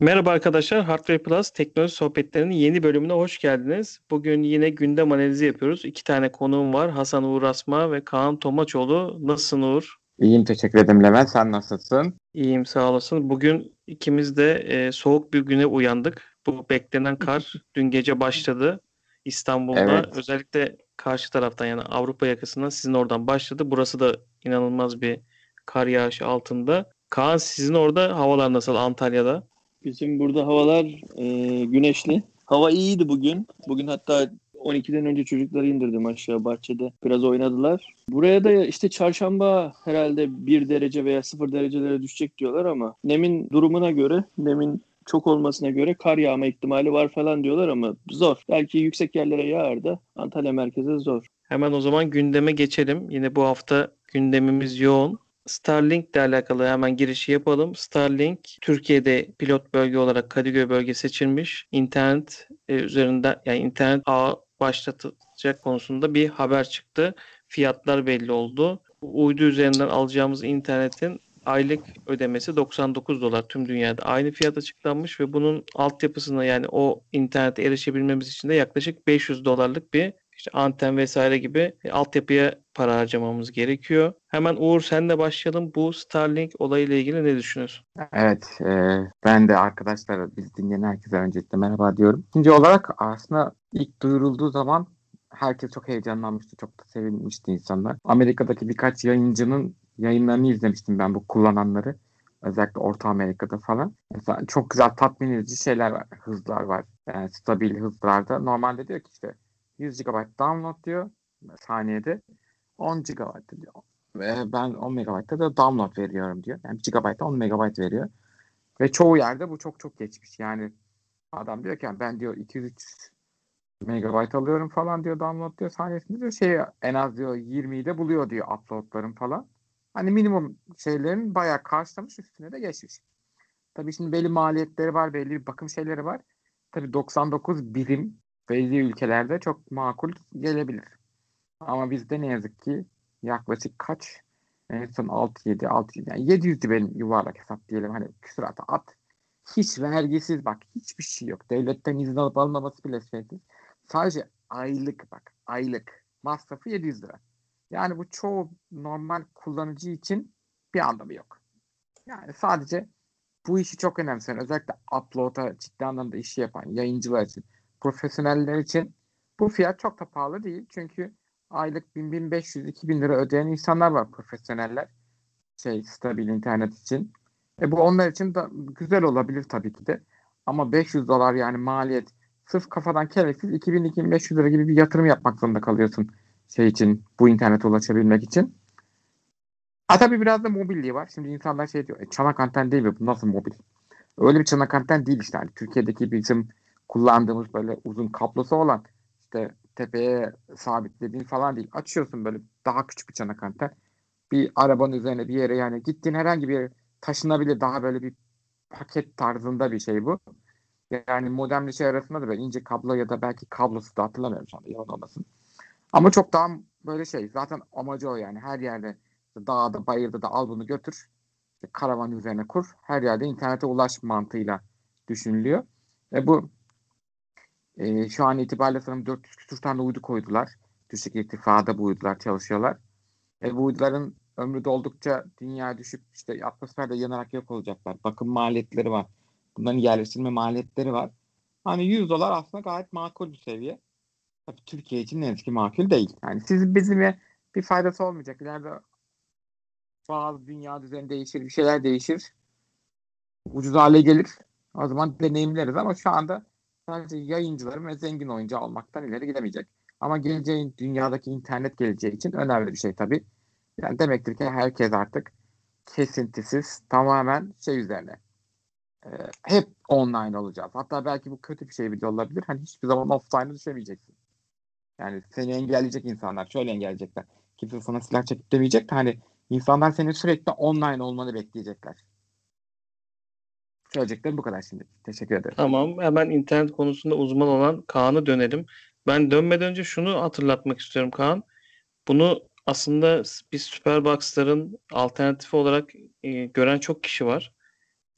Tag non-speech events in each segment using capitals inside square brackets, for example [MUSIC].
Merhaba arkadaşlar, Hardware Plus teknoloji sohbetlerinin yeni bölümüne hoş geldiniz. Bugün yine gündem analizi yapıyoruz. İki tane konuğum var. Hasan Uğur Asma ve Kaan Tomaçoğlu. Nasılsın Uğur? İyiyim teşekkür ederim Levent. Sen nasılsın? İyiyim sağ olasın. Bugün ikimiz de e, soğuk bir güne uyandık. Bu beklenen kar [LAUGHS] dün gece başladı İstanbul'da. Evet. Özellikle karşı taraftan yani Avrupa yakasından sizin oradan başladı. Burası da inanılmaz bir kar yağışı altında. Kaan sizin orada havalar nasıl Antalya'da? Bizim burada havalar e, güneşli. Hava iyiydi bugün. Bugün hatta 12'den önce çocukları indirdim aşağı bahçede. Biraz oynadılar. Buraya da işte çarşamba herhalde 1 derece veya 0 derecelere düşecek diyorlar ama nemin durumuna göre, nemin çok olmasına göre kar yağma ihtimali var falan diyorlar ama zor. Belki yüksek yerlere yağar da Antalya merkeze zor. Hemen o zaman gündeme geçelim. Yine bu hafta gündemimiz yoğun. Starlink ile alakalı hemen girişi yapalım. Starlink Türkiye'de pilot bölge olarak Kadıköy bölge seçilmiş. İnternet e, üzerinde yani internet ağı başlatacak konusunda bir haber çıktı. Fiyatlar belli oldu. Uydu üzerinden alacağımız internetin aylık ödemesi 99 dolar tüm dünyada aynı fiyat açıklanmış ve bunun altyapısına yani o internete erişebilmemiz için de yaklaşık 500 dolarlık bir işte anten vesaire gibi e, altyapıya para harcamamız gerekiyor. Hemen Uğur senle başlayalım. Bu Starlink olayıyla ilgili ne düşünüyorsun? Evet, e, ben de arkadaşlar, biz dinleyen herkese öncelikle merhaba diyorum. İkinci olarak aslında ilk duyurulduğu zaman herkes çok heyecanlanmıştı, çok da sevinmişti insanlar. Amerika'daki birkaç yayıncının yayınlarını izlemiştim ben bu kullananları. Özellikle Orta Amerika'da falan. Mesela çok güzel tatmin edici şeyler var, hızlar var. Yani stabil hızlarda. Normalde diyor ki işte 100 GB download diyor saniyede. 10 GB diyor. Ve ben 10 MB'da da download veriyorum diyor. Yani 1 GB'da 10 MB veriyor. Ve çoğu yerde bu çok çok geçmiş. Yani adam diyor ki yani ben diyor 200 MB alıyorum falan diyor download diyor saniyesinde diyor şey en az diyor 20'yi de buluyor diyor uploadlarım falan. Hani minimum şeylerin bayağı karşılamış üstüne de geçmiş. Tabii şimdi belli maliyetleri var, belli bir bakım şeyleri var. Tabii 99 birim belli ülkelerde çok makul gelebilir. Ama bizde ne yazık ki yaklaşık kaç? En son 6 7 6 yani 700'dü benim yuvarlak hesap diyelim hani küsurata at. Hiç vergisiz bak hiçbir şey yok. Devletten izin alıp almaması bile şeysiz. Sadece aylık bak aylık masrafı 700 lira. Yani bu çoğu normal kullanıcı için bir anlamı yok. Yani sadece bu işi çok önemseyen özellikle upload'a ciddi anlamda işi yapan yayıncılar için profesyoneller için bu fiyat çok da pahalı değil. Çünkü aylık 1000-1500-2000 lira ödeyen insanlar var profesyoneller. Şey stabil internet için. E bu onlar için de güzel olabilir tabii ki de. Ama 500 dolar yani maliyet sırf kafadan kereksiz 2000-2500 lira gibi bir yatırım yapmak zorunda kalıyorsun şey için bu internete ulaşabilmek için. Ha tabii biraz da mobilliği var. Şimdi insanlar şey diyor. E, çanak anten değil mi? Bu nasıl mobil? Öyle bir çanak anten değil işte. Yani Türkiye'deki bizim kullandığımız böyle uzun kablosu olan işte tepeye sabitlediğin falan değil. Açıyorsun böyle daha küçük bir çanak anten. Bir arabanın üzerine bir yere yani gittiğin herhangi bir yere taşınabilir daha böyle bir paket tarzında bir şey bu. Yani modemli şey arasında da böyle ince kablo ya da belki kablosu da hatırlamıyorum şu anda yalan olmasın. Ama çok daha böyle şey zaten amacı o yani her yerde dağda bayırda da al bunu götür karavan üzerine kur her yerde internete ulaş mantığıyla düşünülüyor. E bu e, şu an itibariyle sanırım 400 küsur tane uydu koydular. Düşük irtifada bu uydular çalışıyorlar. E, bu uyduların ömrü doldukça dünya düşüp işte atmosferde yanarak yok olacaklar. Bakım maliyetleri var. Bunların yerleştirme maliyetleri var. Hani 100 dolar aslında gayet makul bir seviye. Tabii Türkiye için ne ki makul değil. Yani siz bizime bir faydası olmayacak. İleride bazı dünya düzeni değişir, bir şeyler değişir. Ucuz hale gelir. O zaman deneyimleriz ama şu anda sadece yayıncıların ve zengin oyuncu almaktan ileri gidemeyecek. Ama geleceğin dünyadaki internet geleceği için önemli bir şey tabii. Yani demektir ki herkes artık kesintisiz tamamen şey üzerine e, hep online olacağız. Hatta belki bu kötü bir şey bile olabilir. Hani hiçbir zaman offline'a düşemeyeceksin. Yani seni engelleyecek insanlar. Şöyle engelleyecekler. Kimse sana silah çekip demeyecek de hani insanlar senin sürekli online olmanı bekleyecekler. Söyleyeceklerim bu kadar şimdi. Teşekkür ederim. Tamam. Hemen internet konusunda uzman olan Kaan'a dönelim. Ben dönmeden önce şunu hatırlatmak istiyorum Kaan. Bunu aslında biz Superbox'ların alternatifi olarak e, gören çok kişi var.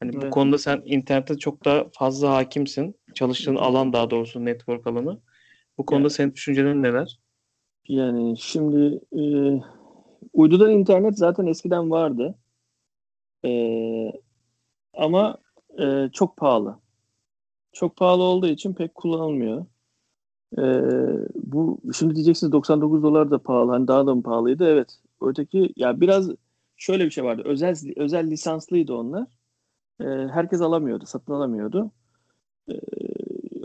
Hani bu Evet. konuda sen internette çok daha fazla hakimsin. Çalıştığın alan daha doğrusu network alanı. Bu konuda Yani- senin düşüncelerin neler? Yani şimdi e, uydudan internet zaten eskiden vardı. E, ama e, çok pahalı. Çok pahalı olduğu için pek kullanılmıyor. E, bu şimdi diyeceksiniz 99 dolar da pahalı. Hani daha da mı pahalıydı? Evet. Öteki ya biraz şöyle bir şey vardı. Özel özel lisanslıydı onlar. E, herkes alamıyordu, satın alamıyordu. E,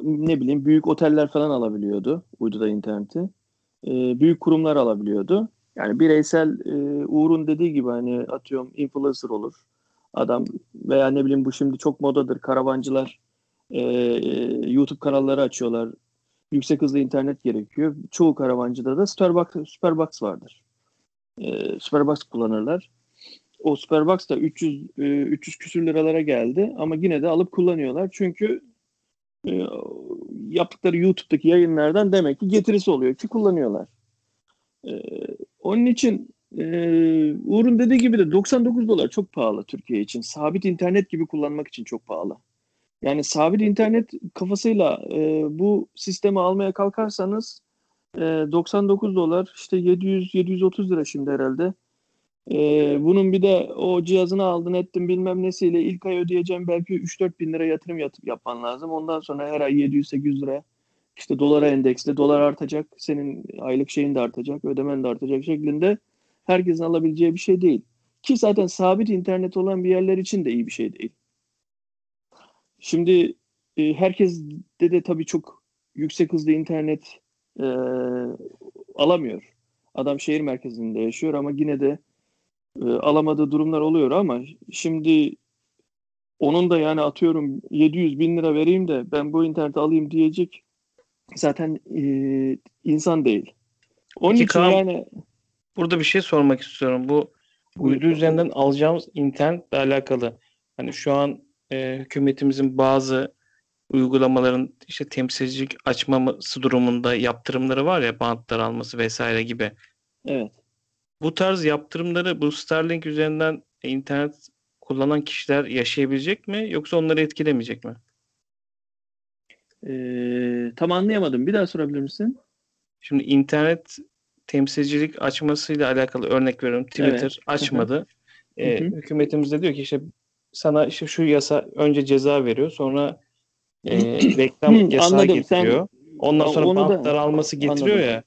ne bileyim büyük oteller falan alabiliyordu uyduda interneti e, büyük kurumlar alabiliyordu. Yani bireysel e, Uğur'un dediği gibi hani atıyorum influencer olur adam veya ne bileyim bu şimdi çok modadır karavancılar e, YouTube kanalları açıyorlar. Yüksek hızlı internet gerekiyor. Çoğu karavancıda da Superbox, Superbox vardır. E, Superbox kullanırlar. O Superbox da 300 e, 300 küsür liralara geldi ama yine de alıp kullanıyorlar. Çünkü e, yaptıkları YouTube'daki yayınlardan demek ki getirisi oluyor ki kullanıyorlar. E, onun için e, Uğur'un dediği gibi de 99 dolar çok pahalı Türkiye için. Sabit internet gibi kullanmak için çok pahalı. Yani sabit internet kafasıyla e, bu sistemi almaya kalkarsanız e, 99 dolar işte 700-730 lira şimdi herhalde. E, bunun bir de o cihazını aldın ettin bilmem nesiyle ilk ay ödeyeceğim belki 3-4 bin lira yatırım yatıp yapman lazım. Ondan sonra her ay 700-800 lira işte dolara endeksli dolar artacak senin aylık şeyin de artacak ödemen de artacak şeklinde herkesin alabileceği bir şey değil. Ki zaten sabit internet olan bir yerler için de iyi bir şey değil. Şimdi e, herkes de de tabii çok yüksek hızlı internet e, alamıyor. Adam şehir merkezinde yaşıyor ama yine de e, alamadığı durumlar oluyor ama şimdi onun da yani atıyorum 700 bin lira vereyim de ben bu interneti alayım diyecek zaten e, insan değil. Onun Peki için Kaan, yani Burada bir şey sormak istiyorum. Bu uydu üzerinden alacağımız internetle alakalı. Hani şu an e, hükümetimizin bazı uygulamaların işte temsilcilik açmaması durumunda yaptırımları var ya bantlar alması vesaire gibi. evet. Bu tarz yaptırımları bu Starlink üzerinden internet kullanan kişiler yaşayabilecek mi yoksa onları etkilemeyecek mi? E, tam anlayamadım. Bir daha sorabilir misin? Şimdi internet temsilcilik açmasıyla alakalı örnek veriyorum. Twitter Evet. açmadı. E, hükümetimiz de diyor ki işte sana işte şu yasa önce ceza veriyor sonra [CLEARS THROAT] e, reklam yasağı anladım. Sen- getiriyor. Ondan sonra Onu da- bant daralması getiriyor Anladım. ya.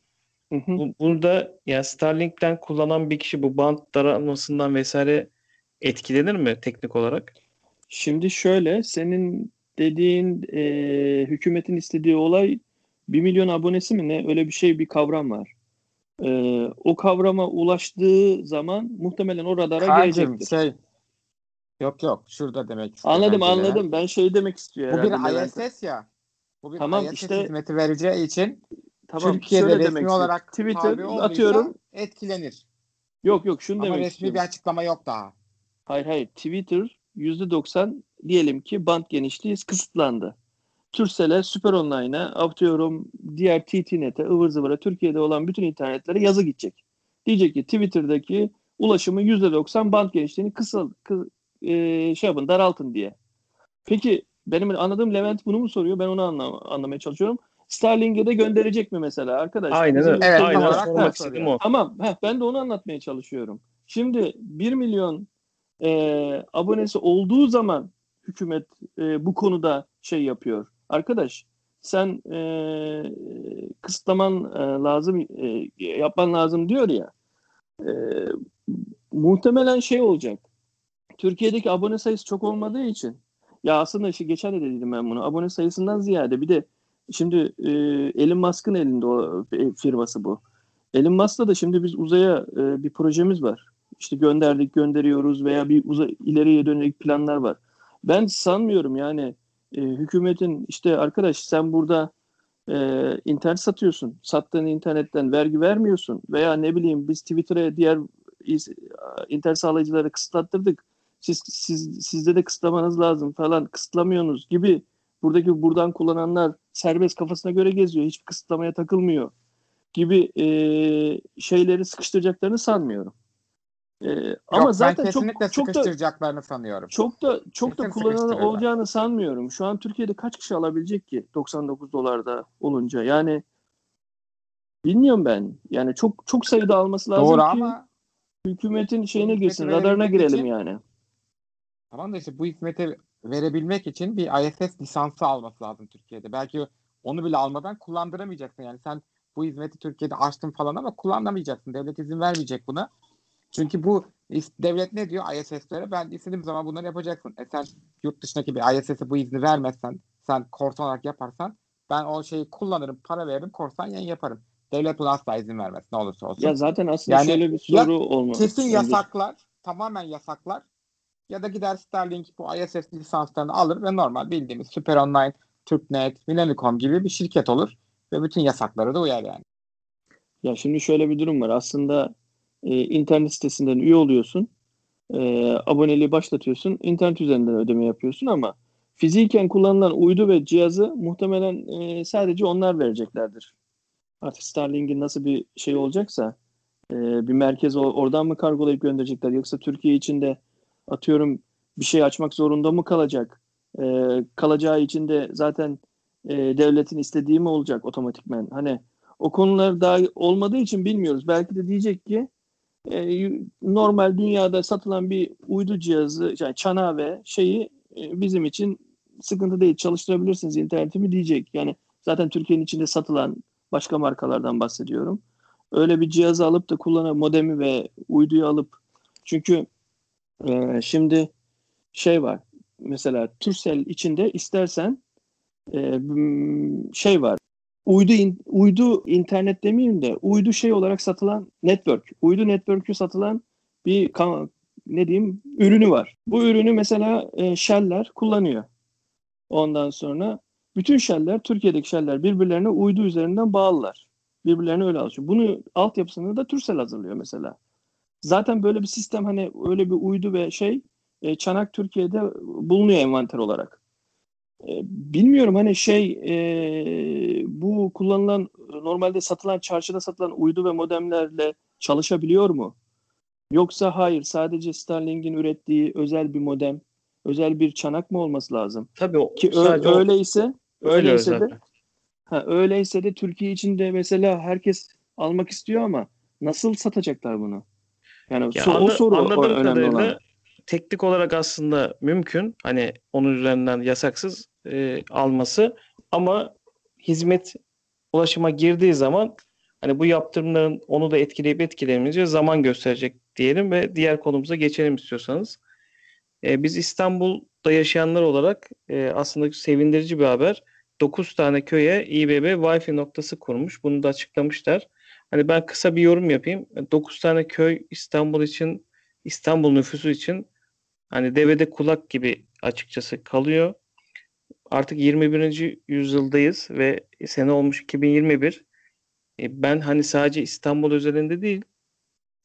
Hı hı. Bu, burada yani Starlink'ten kullanan bir kişi bu bant daralmasından vesaire etkilenir mi teknik olarak? Şimdi şöyle senin dediğin e, hükümetin istediği olay 1 milyon abonesi mi ne öyle bir şey bir kavram var. E, o kavrama ulaştığı zaman muhtemelen o radara Kaan'cığım gelecektir. şey yok yok şurada demek istiyor Anladım anladım. Ben şey demek istiyor Bu bir. ISS ya. Bu bir Tamam, ISS işte- hizmeti vereceği için Tamam Türkiye'de resmi demek olarak Twitter atıyorum. etkilenir. Yok yok şunu Ama demek resmi istiyorum. bir açıklama yok daha. Hayır hayır. Twitter %90 diyelim ki band genişliği kısıtlandı. Turkcell'e, Süper Online'a, atıyorum diğer TTNet'e, ıvır zıvıra Türkiye'de olan bütün internetlere yazı gidecek. Diyecek ki Twitter'daki ulaşımı %90 band genişliğini kısal, kı, e, şey yapın, daraltın diye. Peki benim anladığım Levent bunu mu soruyor? Ben onu anla, anlamaya çalışıyorum. Starlink'e de gönderecek mi mesela arkadaş? Aynen öyle. Evet, Aynen olarak o. Tamam. Heh, ben de onu anlatmaya çalışıyorum. Şimdi 1 milyon e, abonesi olduğu zaman hükümet e, bu konuda şey yapıyor. Arkadaş sen e, kısıtlaman e, lazım, e, yapman lazım diyor ya. E, muhtemelen şey olacak. Türkiye'deki abone sayısı çok olmadığı için ya aslında işte geçen de dedim ben bunu. Abone sayısından ziyade bir de şimdi e, Elon Musk'ın elinde o e, firması bu. Elon Musk'la da şimdi biz uzaya e, bir projemiz var. İşte gönderdik, gönderiyoruz veya bir uzay ileriye dönük planlar var. Ben sanmıyorum yani e, hükümetin işte arkadaş sen burada e, internet satıyorsun. Sattığın internetten vergi vermiyorsun veya ne bileyim biz Twitter'a diğer internet sağlayıcıları kısıtlattırdık. Siz, siz sizde de kısıtlamanız lazım falan kısıtlamıyorsunuz gibi buradaki buradan kullananlar serbest kafasına göre geziyor. Hiçbir kısıtlamaya takılmıyor gibi e, şeyleri sıkıştıracaklarını sanmıyorum. Ee, ama Yok, zaten ben çok kesinlikle çok da sıkıştıracaklarını sanıyorum. çok da çok da Kesin kullanan sıkıştırırlar. olacağını sanmıyorum. Şu an Türkiye'de kaç kişi alabilecek ki 99 dolarda olunca? Yani bilmiyorum ben. Yani çok çok sayıda alması lazım Doğru ki ama hükümetin şeyine girsin, radarına girelim için- yani. tamam da işte bu hizmeti verebilmek için bir ISS lisansı alması lazım Türkiye'de. Belki onu bile almadan kullandıramayacaksın. Yani sen bu hizmeti Türkiye'de açtın falan ama kullanamayacaksın. Devlet izin vermeyecek buna. Çünkü bu devlet ne diyor ISS'lere? Ben istediğim zaman bunları yapacaksın. E sen yurt dışındaki bir ISS'e bu izni vermezsen, sen korsan olarak yaparsan ben o şeyi kullanırım, para veririm, korsan yayın yaparım. Devlet buna asla izin vermez ne olursa olsun. Ya zaten aslında Yani şöyle bir ya soru olmalı. Kesin bence. yasaklar, tamamen yasaklar. Ya da gider Starlink bu ISS lisanslarını alır ve normal bildiğimiz Super Online, Türknet, Millennium gibi bir şirket olur ve bütün yasaklara da uyar yani. Ya şimdi şöyle bir durum var. Aslında e, internet sitesinden üye oluyorsun. E, aboneliği başlatıyorsun. internet üzerinden ödeme yapıyorsun ama fiziken kullanılan uydu ve cihazı muhtemelen e, sadece onlar vereceklerdir. Artık Starlink'in nasıl bir şey olacaksa e, bir merkez oradan mı kargolayıp gönderecekler yoksa Türkiye içinde atıyorum bir şey açmak zorunda mı kalacak? E, kalacağı için de zaten e, devletin istediği mi olacak otomatikmen? Hani o konular daha olmadığı için bilmiyoruz. Belki de diyecek ki e, normal dünyada satılan bir uydu cihazı, yani çanağı ve şeyi e, bizim için sıkıntı değil çalıştırabilirsiniz internetimi diyecek. Yani zaten Türkiye'nin içinde satılan başka markalardan bahsediyorum. Öyle bir cihazı alıp da kullanıp modemi ve uyduyu alıp çünkü e, şimdi şey var mesela Turkcell içinde istersen e, şey var uydu in- uydu internet demeyeyim de uydu şey olarak satılan network. Uydu network'ü satılan bir ne diyeyim ürünü var. Bu ürünü mesela e, Shell'ler kullanıyor. Ondan sonra bütün Shell'ler Türkiye'deki Shell'ler birbirlerine uydu üzerinden bağlılar. Birbirlerine öyle alışıyor. Bunu altyapısını da Turkcell hazırlıyor mesela. Zaten böyle bir sistem hani öyle bir uydu ve şey e, çanak Türkiye'de bulunuyor envanter olarak. E, bilmiyorum hani şey e, bu kullanılan normalde satılan çarşıda satılan uydu ve modemlerle çalışabiliyor mu? Yoksa hayır sadece Starlink'in ürettiği özel bir modem, özel bir çanak mı olması lazım? Tabii o, Ki ö- sadece o- öyleyse öyle öyleyse de ha, öyleyse de Türkiye içinde mesela herkes almak istiyor ama nasıl satacaklar bunu? Yani Ya so- o anla- soru o anladığım önemli kadarıyla olan. Teknik olarak aslında mümkün. Hani onun üzerinden yasaksız e, alması ama hizmet ulaşıma girdiği zaman hani bu yaptırımların onu da etkileyip etkilemeyeceği zaman gösterecek diyelim ve diğer konumuza geçelim istiyorsanız. E, biz İstanbul'da yaşayanlar olarak e, aslında sevindirici bir haber. 9 tane köye İBB Wi-Fi noktası kurmuş. Bunu da açıklamışlar. Hani ben kısa bir yorum yapayım. 9 tane köy İstanbul için, İstanbul nüfusu için hani devede kulak gibi açıkçası kalıyor. Artık 21. yüzyıldayız ve sene olmuş 2021. E, ben hani sadece İstanbul özelinde değil,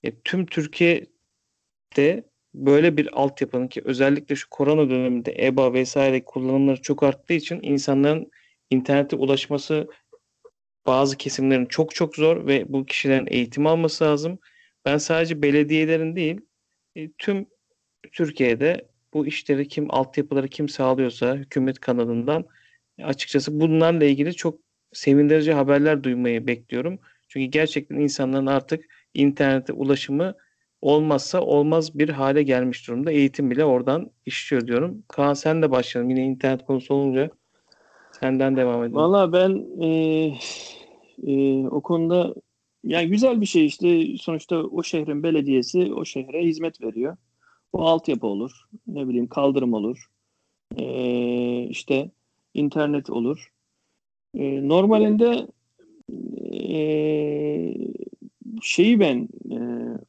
e, tüm Türkiye'de böyle bir altyapının ki özellikle şu korona döneminde EBA vesaire kullanımları çok arttığı için insanların internete ulaşması bazı kesimlerin çok çok zor ve bu kişilerin eğitim alması lazım. Ben sadece belediyelerin değil, e, tüm Türkiye'de bu işleri kim, altyapıları kim sağlıyorsa hükümet kanalından e, açıkçası bunlarla ilgili çok sevindirici haberler duymayı bekliyorum. Çünkü gerçekten insanların artık internete ulaşımı olmazsa olmaz bir hale gelmiş durumda. Eğitim bile oradan işliyor diyorum. Kaan sen de başlayalım. Yine internet konusu olunca senden devam edelim. Valla ben e, e, o konuda yani güzel bir şey işte sonuçta o şehrin belediyesi o şehre hizmet veriyor. O altyapı olur, ne bileyim kaldırım olur, e, işte internet olur. E, normalinde e, şeyi ben e,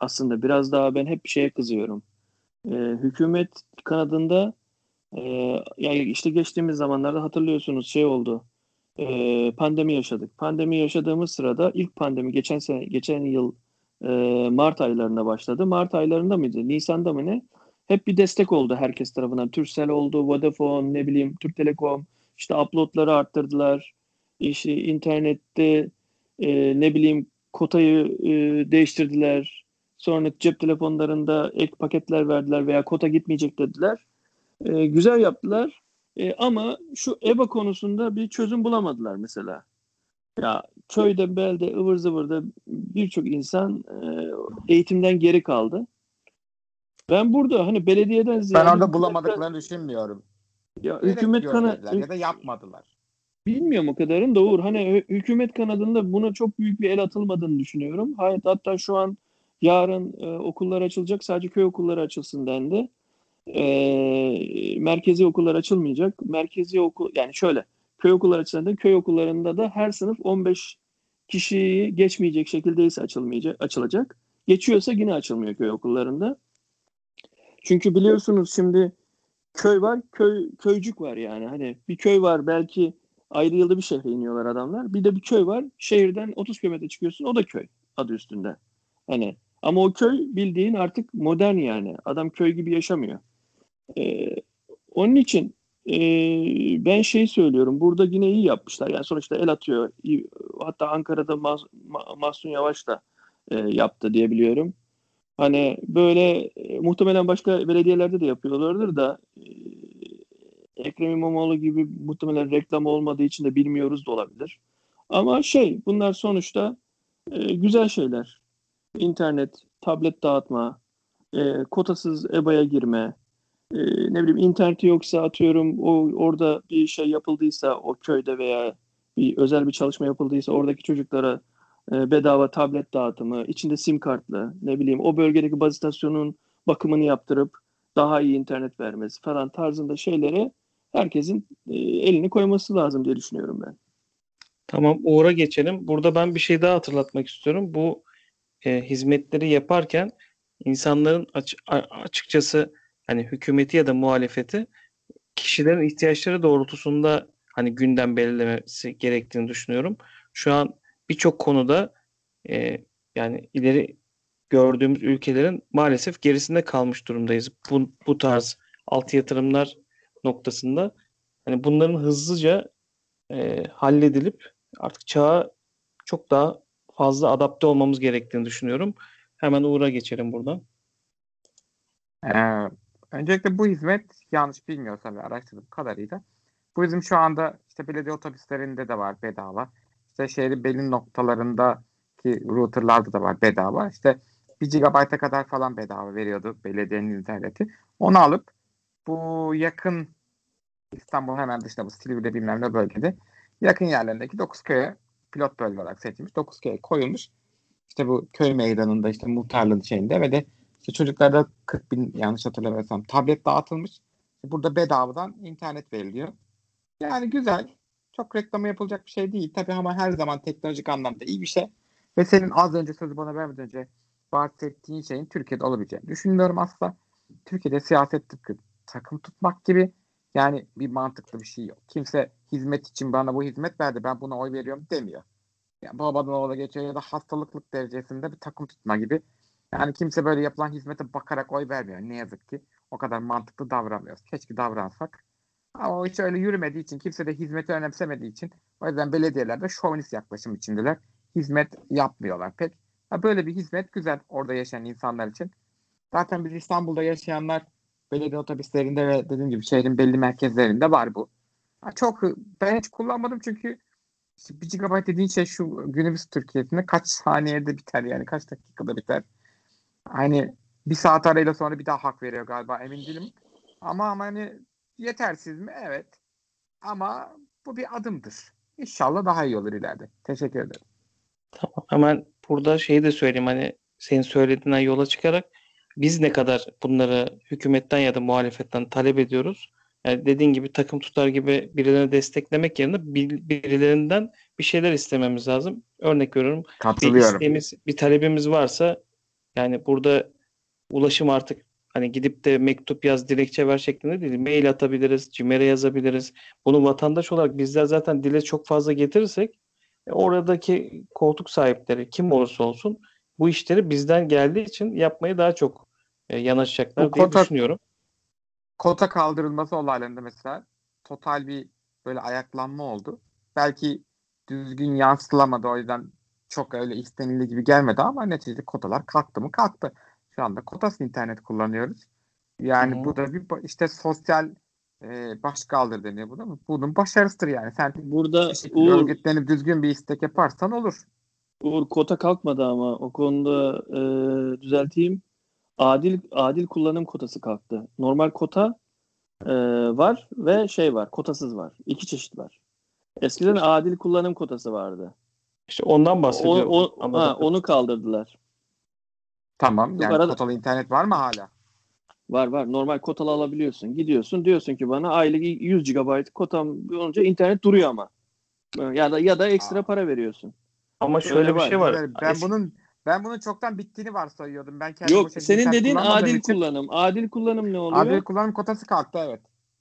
aslında biraz daha ben hep şeye kızıyorum. E, hükümet kanadında e, yani işte geçtiğimiz zamanlarda hatırlıyorsunuz şey oldu. E, pandemi yaşadık. Pandemi yaşadığımız sırada ilk pandemi geçen sene geçen yıl e, Mart aylarında başladı. Mart aylarında mıydı? Nisan'da mı ne? Hep bir destek oldu herkes tarafından. Turkcell oldu, Vodafone, ne bileyim Türk Telekom. İşte uploadları arttırdılar. İşte internette e, ne bileyim kotayı e, değiştirdiler. Sonra cep telefonlarında ek paketler verdiler veya kota gitmeyecek dediler. E, güzel yaptılar. E, ama şu EBA konusunda bir çözüm bulamadılar mesela. Ya köyde, belde, ıvır zıvırda birçok insan e, eğitimden geri kaldı. Ben burada hani belediyeden ziyade... Ben orada bulamadıklarını düşünmüyorum. Ya Gerek hükümet yok kana dediler Ya da yapmadılar. bilmiyorum o kadarını da Uğur. Hani hü- hükümet kanadında buna çok büyük bir el atılmadığını düşünüyorum. Hayır, hatta şu an yarın e, okullar açılacak. Sadece köy okulları açılsın dendi. E, merkezi okullar açılmayacak. Merkezi okul yani şöyle köy okulları açıldı. Köy okullarında da her sınıf 15 kişiyi geçmeyecek şekildeyse açılmayacak, açılacak. Geçiyorsa yine açılmıyor köy okullarında. Çünkü biliyorsunuz şimdi köy var, köy köycük var yani. Hani bir köy var belki ayrı yılda bir şehre iniyorlar adamlar. Bir de bir köy var. Şehirden 30 kilometre çıkıyorsun. O da köy adı üstünde. Hani ama o köy bildiğin artık modern yani. Adam köy gibi yaşamıyor. Ee, onun için e, ben şey söylüyorum. Burada yine iyi yapmışlar. Yani sonuçta el atıyor. Hatta Ankara'da Mas Ma- Mahsun Yavaş da e, yaptı diye biliyorum. Hani böyle e, muhtemelen başka belediyelerde de yapıyorlardır da e, Ekrem İmamoğlu gibi muhtemelen reklam olmadığı için de bilmiyoruz da olabilir. Ama şey bunlar sonuçta e, güzel şeyler. İnternet, tablet dağıtma, e, kotasız EBA'ya girme, e, ne bileyim interneti yoksa atıyorum o orada bir şey yapıldıysa o köyde veya bir özel bir çalışma yapıldıysa oradaki çocuklara e, bedava tablet dağıtımı, içinde sim kartlı, ne bileyim o bölgedeki baz istasyonunun bakımını yaptırıp daha iyi internet vermesi falan tarzında şeylere herkesin e, elini koyması lazım diye düşünüyorum ben. Tamam Uğur'a geçelim. Burada ben bir şey daha hatırlatmak istiyorum. Bu e, hizmetleri yaparken insanların aç- açıkçası hani hükümeti ya da muhalefeti kişilerin ihtiyaçları doğrultusunda hani gündem belirlemesi gerektiğini düşünüyorum. Şu an birçok konuda e, yani ileri gördüğümüz ülkelerin maalesef gerisinde kalmış durumdayız. Bu, bu tarz alt yatırımlar noktasında hani bunların hızlıca e, halledilip artık çağa çok daha fazla adapte olmamız gerektiğini düşünüyorum. Hemen Uğur'a geçelim buradan. Ee, öncelikle bu hizmet yanlış bilmiyorsam ve araştırdığım kadarıyla bu hizmet şu anda işte belediye otobüslerinde de var bedava. İşte şehrin belli noktalarındaki routerlarda da var bedava. İşte 1 GB'a kadar falan bedava veriyordu belediyenin interneti. Onu alıp bu yakın İstanbul hemen dışında bu Silivri'de bilmem ne bölgede yakın yerlerindeki 9 köye pilot bölge olarak seçilmiş. 9 köye koyulmuş. İşte bu köy meydanında işte muhtarlığın şeyinde ve de işte çocuklarda 40 bin yanlış hatırlamıyorsam tablet dağıtılmış. Burada bedavadan internet veriliyor. Yani güzel. Çok reklamı yapılacak bir şey değil. Tabii ama her zaman teknolojik anlamda iyi bir şey. Ve senin az önce sözü bana vermeden önce bahsettiğin şeyin Türkiye'de olabileceğini düşünmüyorum asla. Türkiye'de siyaset tıpkı takım tutmak gibi yani bir mantıklı bir şey yok. Kimse hizmet için bana bu hizmet verdi ben buna oy veriyorum demiyor. Yani babadan oğula geçiyor ya da hastalıklık derecesinde bir takım tutma gibi. Yani kimse böyle yapılan hizmete bakarak oy vermiyor. Ne yazık ki o kadar mantıklı davranmıyoruz. Keşke davransak. Ama o hiç öyle yürümediği için, kimse de hizmeti önemsemediği için o yüzden belediyeler de şovinist yaklaşım içindeler. Hizmet yapmıyorlar pek. Ha, böyle bir hizmet güzel orada yaşayan insanlar için. Zaten biz İstanbul'da yaşayanlar belediye otobüslerinde ve dediğim gibi şehrin belli merkezlerinde var bu. Ha, çok ben hiç kullanmadım çünkü işte 1 GB dediğin şey şu günümüz Türkiye'sinde kaç saniyede biter yani kaç dakikada biter. Hani bir saat arayla sonra bir daha hak veriyor galiba emin değilim. Ama, ama hani yetersiz mi? Evet. Ama bu bir adımdır. İnşallah daha iyi olur ileride. Teşekkür ederim. Tamam. Hemen burada şeyi de söyleyeyim hani senin söylediğinden yola çıkarak biz ne kadar bunları hükümetten ya da muhalefetten talep ediyoruz. Yani dediğin gibi takım tutar gibi birilerini desteklemek yerine bir- birilerinden bir şeyler istememiz lazım. Örnek veriyorum bir isteğimiz, bir talebimiz varsa yani burada ulaşım artık hani gidip de mektup yaz, dilekçe ver şeklinde değil. Mail atabiliriz, CİMER'e yazabiliriz. Bunu vatandaş olarak bizler zaten dile çok fazla getirirsek e, oradaki koltuk sahipleri kim olursa olsun bu işleri bizden geldiği için yapmayı daha çok e, yanaşacaklar Bu diye kota- düşünüyorum. Kota kaldırılması olaylarında mesela total bir böyle ayaklanma oldu. Belki düzgün yansıtılamadı o yüzden çok öyle istenildiği gibi gelmedi ama neticede kotalar kalktı mı kalktı. Şu anda kotasız internet kullanıyoruz. Yani Hı. bu da bir işte sosyal e, başkaldır deniyor buna. Bunun başarısıdır yani. Sen Burada Uğur, örgütlenip düzgün bir istek yaparsan olur. Uğur kota kalkmadı ama o konuda e, düzelteyim. Adil adil kullanım kotası kalktı. Normal kota e, var ve şey var, kotasız var. İki çeşit var. Eskiden adil kullanım kotası vardı. İşte ondan O, bahsediyorum. o- Anladım. ha, onu kaldırdılar. Tamam. Yani arada- kotalı internet var mı hala? Var var. Normal kotalı alabiliyorsun. Gidiyorsun diyorsun ki bana aylık 100 GB kotam olunca internet duruyor ama. Ya da ya da ekstra Aa. para veriyorsun. Ama Öyle şöyle bir var. şey var. Ben, bunun ben bunun çoktan bittiğini varsayıyordum. Ben kendim Yok senin dediğin adil için- kullanım. Adil kullanım ne oluyor? Adil kullanım kotası kalktı evet.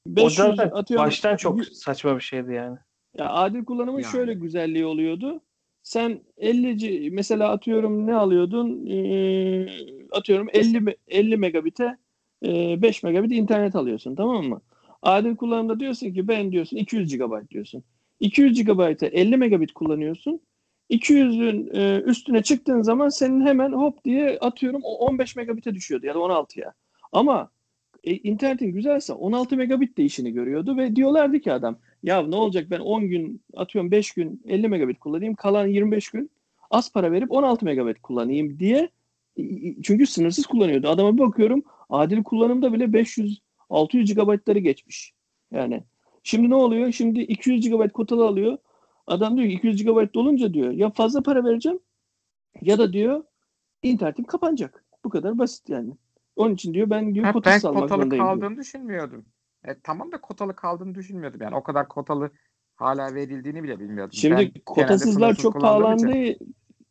o 500 zaten atıyorum. baştan çok saçma bir şeydi yani. Ya adil kullanımın Yani. şöyle güzelliği oluyordu. Sen 50 C- mesela atıyorum ne alıyordun? Ee, atıyorum 50 me- 50 megabite e, 5 megabit internet alıyorsun tamam mı? Adil kullanımda diyorsun ki ben diyorsun 200 GB diyorsun. 200 GB'e 50 megabit kullanıyorsun. 200'ün e, üstüne çıktığın zaman senin hemen hop diye atıyorum o 15 megabite düşüyordu ya da 16'ya. Ama e, internetin güzelse 16 megabit de işini görüyordu ve diyorlardı ki adam ya ne olacak ben 10 gün atıyorum 5 gün 50 megabit kullanayım kalan 25 gün az para verip 16 megabit kullanayım diye çünkü sınırsız kullanıyordu. Adama bir bakıyorum adil kullanımda bile 500 600 GB'ları geçmiş. Yani şimdi ne oluyor? Şimdi 200 GB kotalı alıyor. Adam diyor ki 200 GB dolunca diyor ya fazla para vereceğim ya da diyor internetim kapanacak. Bu kadar basit yani. Onun için diyor ben diyor Ha, ben kotasız almak kotalı zorundayım diyor. kaldığını düşünmüyordum. E, tamam da kotalı kaldığını düşünmüyordum. Yani o kadar kotalı hala verildiğini bile bilmiyordum. Ben Şimdi genelde kotasızlar çok için- pahalandı.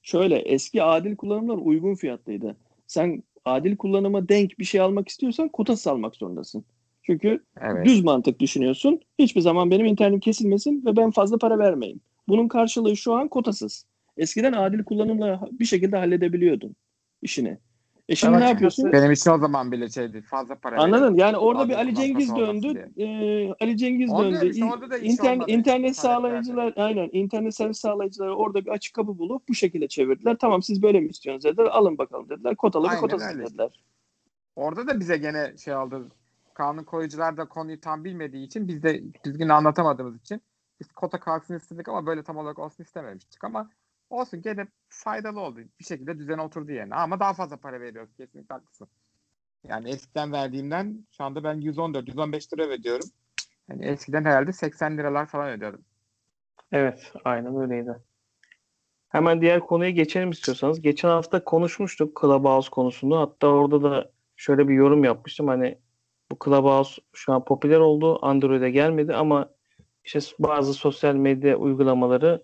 Şöyle eski adil kullanımlar uygun fiyatlıydı. Sen adil kullanıma denk bir şey almak istiyorsan kotasız almak zorundasın. Çünkü Evet. düz mantık düşünüyorsun. Hiçbir zaman benim internetim kesilmesin ve ben fazla para vermeyeyim. Bunun karşılığı şu an kotasız. Eskiden adil kullanımla bir şekilde halledebiliyordun işini. E şimdi ne yapıyorsun? Benim için o zaman bile şeydi. Fazla para Anladın? verelim. Yani orada bir Ali Cengiz kotası döndü. Ee, Ali Cengiz Onu döndü. işte, orada da iş İnternet, olmadı. internet Taleplerde. sağlayıcılar aynen internet servis sağlayıcıları orada bir açık kapı bulup bu şekilde çevirdiler. Tamam siz böyle mi istiyorsunuz dediler. Alın bakalım dediler. Kotalı bir öyle. dediler. Orada da bize gene şey oldu. Kanun koyucular da konuyu tam bilmediği için biz de düzgün anlatamadığımız için biz kota kalksın istedik ama böyle tam olarak olsun istememiştik ama olsun gene faydalı oldu. Bir şekilde düzene oturdu yerine ama daha fazla para veriyoruz kesinlikle haklısın. Yani eskiden verdiğimden şu anda ben 114 115 lira ödüyorum. Yani eskiden herhalde 80 liralar falan ödüyordum. Evet, aynen öyleydi. Hemen diğer konuya geçelim istiyorsanız. Geçen hafta konuşmuştuk Clubhouse konusunu. Hatta orada da şöyle bir yorum yapmıştım. Hani bu Clubhouse şu an popüler oldu. Android'e gelmedi ama işte bazı sosyal medya uygulamaları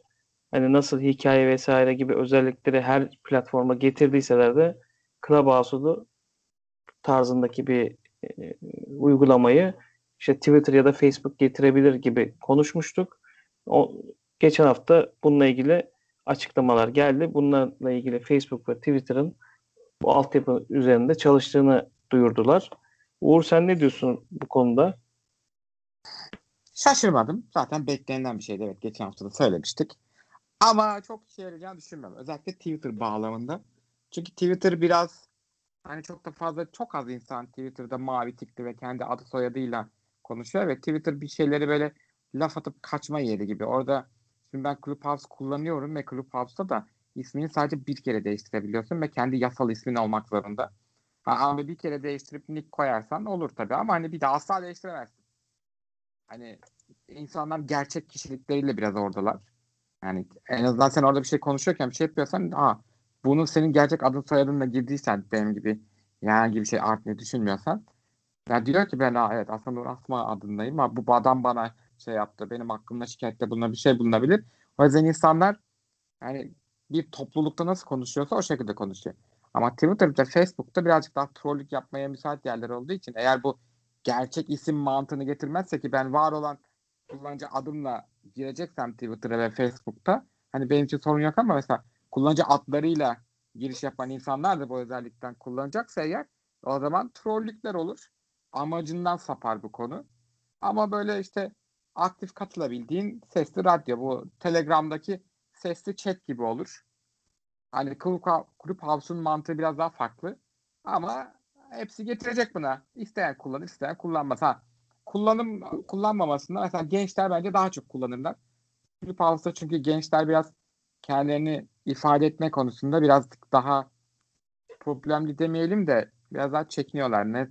hani nasıl hikaye vesaire gibi özellikleri her platforma getirdiyseler de Clubhouse'u da tarzındaki bir e, uygulamayı işte Twitter ya da Facebook getirebilir gibi konuşmuştuk. O, geçen hafta bununla ilgili açıklamalar geldi. Bunlarla ilgili Facebook ve Twitter'ın bu altyapı üzerinde çalıştığını duyurdular. Uğur sen ne diyorsun bu konuda? Şaşırmadım. Zaten beklenilen bir şeydi. Evet geçen hafta da söylemiştik. Ama çok işe yarayacağını düşünmüyorum. Özellikle Twitter bağlamında. Çünkü Twitter biraz hani çok da fazla çok az insan Twitter'da mavi tikli ve kendi adı soyadıyla konuşuyor ve Twitter bir şeyleri böyle laf atıp kaçma yeri gibi. Orada şimdi ben Clubhouse kullanıyorum ve Clubhouse'da da ismini sadece bir kere değiştirebiliyorsun ve kendi yasal ismin olmak zorunda. Ama bir kere değiştirip nick koyarsan olur tabii ama hani bir daha asla değiştiremezsin. Hani insanlar gerçek kişilikleriyle biraz oradalar. Yani en azından sen orada bir şey konuşuyorken bir şey yapıyorsan ha bunu senin gerçek adın soyadınla girdiysen benim gibi herhangi bir şey artmayı düşünmüyorsan ya diyor ki ben ha, evet aslında Nur Asma adındayım ama bu adam bana şey yaptı benim hakkımda şikayette bulunabilir bir şey bulunabilir. O yüzden insanlar yani bir toplulukta nasıl konuşuyorsa o şekilde konuşuyor. Ama Twitter'da, Facebook'ta birazcık daha trollük yapmaya müsait yerler olduğu için eğer bu gerçek isim mantığını getirmezse ki ben var olan kullanıcı adımla gireceksem Twitter'a ve Facebook'ta hani benim için sorun yok ama mesela kullanıcı adlarıyla giriş yapan insanlar da bu özellikten kullanacaksa eğer o zaman trollükler olur. Amacından sapar bu konu. Ama böyle işte aktif katılabildiğin sesli radyo bu Telegram'daki sesli chat gibi olur. Hani kulüp, kulüp House'un mantığı biraz daha farklı. Ama hepsi getirecek buna. İsteyen kullanır, isteyen kullanmaz. Ha, kullanım kullanmamasında mesela gençler bence daha çok kullanırlar. Kulüp House'da çünkü gençler biraz kendilerini ifade etme konusunda biraz daha problemli demeyelim de biraz daha çekiniyorlar. Ne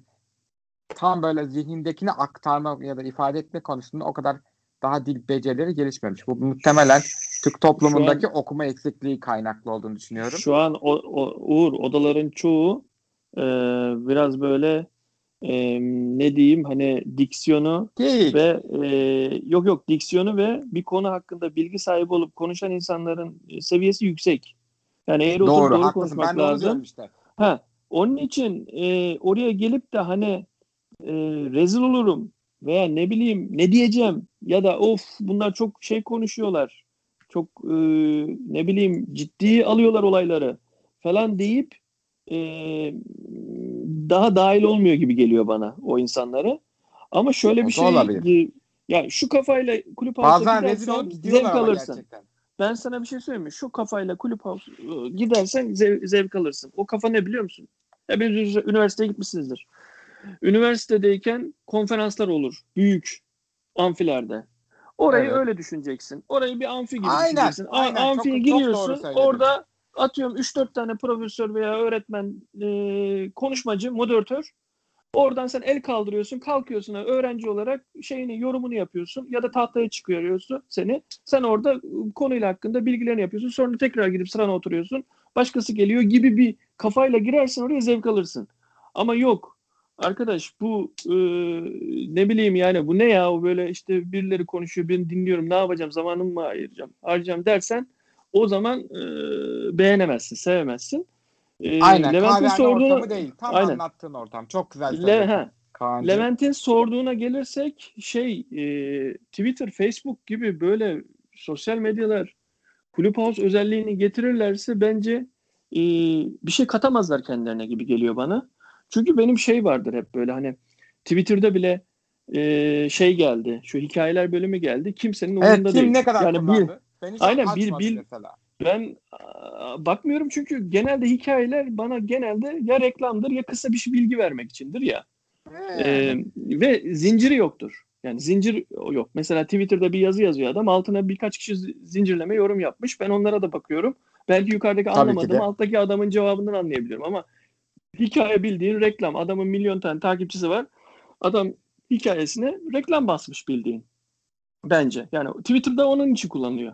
tam böyle zihnindekini aktarma ya da ifade etme konusunda o kadar daha dil becerileri gelişmemiş. Bu muhtemelen Türk toplumundaki an, okuma eksikliği kaynaklı olduğunu düşünüyorum. Şu an o, o, Uğur odaların çoğu e, biraz böyle e, ne diyeyim hani diksiyonu Geyik. ve e, yok yok diksiyonu ve bir konu hakkında bilgi sahibi olup konuşan insanların seviyesi yüksek. Yani eğer doğru, doğru haklısın. konuşmak ben lazım. Ha, onun için e, oraya gelip de hani e, rezil olurum veya ne bileyim ne diyeceğim ya da of bunlar çok şey konuşuyorlar. Çok e, ne bileyim ciddi alıyorlar olayları falan deyip e, daha dahil olmuyor gibi geliyor bana o insanları. Ama şöyle bir şey e, ya şu kafayla kulüp Bazen rezil olup zevk alırsın. Gerçekten. Ben sana bir şey söyleyeyim mi? Şu kafayla kulüp e, gidersen zev, zevk alırsın. O kafa ne biliyor musun? Hepiniz üniversiteye gitmişsinizdir. Üniversitedeyken konferanslar olur. Büyük amfilerde. Orayı evet. öyle düşüneceksin. Orayı bir amfi gibi aynen, düşüneceksin. Aynen. Amfiye çok, giriyorsun. Çok orada atıyorum 3-4 tane profesör veya öğretmen, e, konuşmacı, moderatör. Oradan sen el kaldırıyorsun, kalkıyorsun öğrenci olarak şeyini yorumunu yapıyorsun ya da tahtaya çıkıyorsun seni. Sen orada konuyla hakkında bilgilerini yapıyorsun. Sonra tekrar gidip sırana oturuyorsun. Başkası geliyor gibi bir kafayla girersin oraya zevk alırsın. Ama yok. Arkadaş bu e, ne bileyim yani bu ne ya o böyle işte birileri konuşuyor ben dinliyorum ne yapacağım zamanımı mı ayıracağım harcayacağım dersen o zaman e, beğenemezsin sevemezsin. E, aynen Levent'in sorduğu ortamı değil tam aynen. anlattığın ortam çok güzel. Le, Levent'in sorduğuna gelirsek şey e, Twitter Facebook gibi böyle sosyal medyalar Clubhouse özelliğini getirirlerse bence e, bir şey katamazlar kendilerine gibi geliyor bana. Çünkü benim şey vardır hep böyle hani Twitter'da bile e, şey geldi. Şu hikayeler bölümü geldi. Kimsenin umurunda evet, kim değil. ne kadar yani kullandı? Ben hiç aynen bir bil mesela. ben a, bakmıyorum çünkü genelde hikayeler bana genelde ya reklamdır ya kısa bir şey bilgi vermek içindir ya. Ee, ve zinciri yoktur. Yani zincir yok. Mesela Twitter'da bir yazı yazıyor adam. Altına birkaç kişi zincirleme yorum yapmış. Ben onlara da bakıyorum. Belki yukarıdaki anlamadım. Alttaki adamın cevabından anlayabiliyorum ama hikaye bildiğin reklam. Adamın milyon tane takipçisi var. Adam hikayesine reklam basmış bildiğin. Bence. Yani Twitter'da onun için kullanılıyor.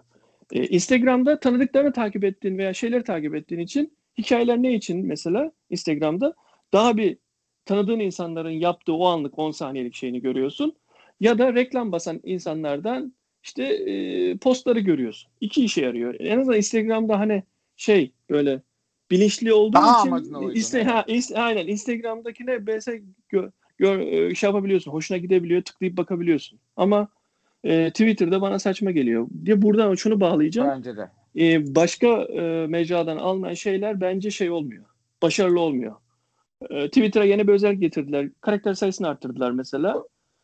Ee, Instagram'da tanıdıklarını takip ettiğin veya şeyleri takip ettiğin için hikayeler ne için mesela Instagram'da daha bir tanıdığın insanların yaptığı o anlık 10 saniyelik şeyini görüyorsun. Ya da reklam basan insanlardan işte e, postları görüyorsun. İki işe yarıyor. En azından Instagram'da hani şey böyle bilinçli olduğu Daha için iste, ha, iste, aynen Instagram'dakine mesela gö, gör, e, şey yapabiliyorsun. Hoşuna gidebiliyor. Tıklayıp bakabiliyorsun. Ama e, Twitter'da bana saçma geliyor. Diye buradan şunu bağlayacağım. Bence de. E, başka e, mecradan alınan şeyler bence şey olmuyor. Başarılı olmuyor. E, Twitter'a yeni bir özellik getirdiler. Karakter sayısını arttırdılar mesela.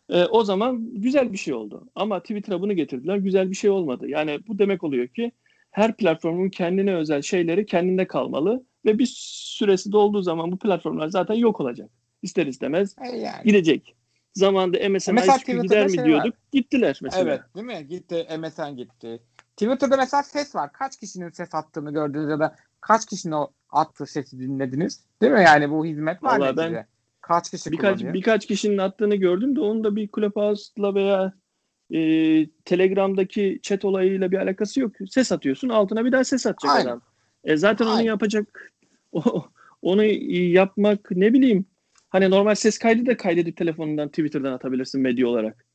E, o zaman güzel bir şey oldu. Ama Twitter'a bunu getirdiler. Güzel bir şey olmadı. Yani bu demek oluyor ki her platformun kendine özel şeyleri kendinde kalmalı ve bir süresi dolduğu zaman bu platformlar zaten yok olacak. İster istemez e yani. gidecek. Zamanında MSN ICQ gider mi şey diyorduk. Var. Gittiler mesela. Evet değil mi? Gitti. MSN gitti. Twitter'da mesela ses var. Kaç kişinin ses attığını gördünüz ya da kaç kişinin o attığı sesi dinlediniz? Değil mi? Yani bu hizmet var Vallahi ben Kaç kişi birkaç, kullanıyor? Birkaç kişinin attığını gördüm de onun da bir Clubhouse'la veya e, Telegram'daki chat olayıyla bir alakası yok. Ses atıyorsun altına bir daha ses atacak Aynen. adam. E, zaten Aynen. onu yapacak [LAUGHS] o, onu yapmak ne bileyim hani normal ses kaydı da kaydedip telefonundan Twitter'dan atabilirsin medya olarak.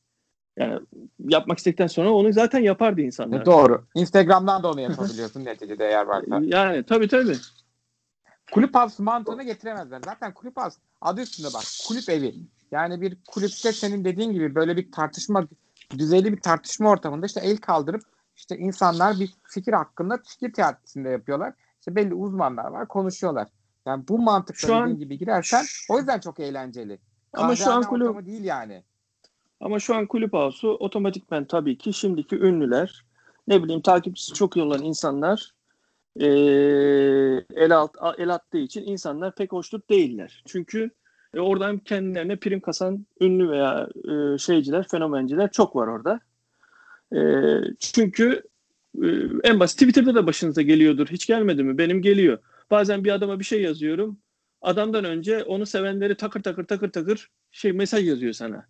Yani yapmak istedikten sonra onu zaten yapardı insanlar. E, doğru. Instagram'dan da onu yapabiliyorsun [LAUGHS] neticede eğer varsa. Yani tabii tabii. Kulüp havası mantığını getiremezler. Zaten kulüp havası adı üstünde bak. Kulüp evi. Yani bir kulüpte senin dediğin gibi böyle bir tartışma düzeyli bir tartışma ortamında işte el kaldırıp işte insanlar bir fikir hakkında fikir teatisinde yapıyorlar. İşte belli uzmanlar var konuşuyorlar. Yani bu mantıkla şu an, gibi girersen o yüzden çok eğlenceli. Ama şu an kulüp değil yani. Ama şu an kulüp havası otomatikmen tabii ki şimdiki ünlüler ne bileyim takipçisi çok iyi olan insanlar e, el, alt, el attığı için insanlar pek hoşnut değiller. Çünkü e, oradan kendilerine prim kasan ünlü veya e, şeyciler, fenomenciler çok var orada. E, çünkü e, en basit Twitter'da da başınıza geliyordur. Hiç gelmedi mi? Benim geliyor. Bazen bir adama bir şey yazıyorum. Adamdan önce onu sevenleri takır takır takır takır şey mesaj yazıyor sana.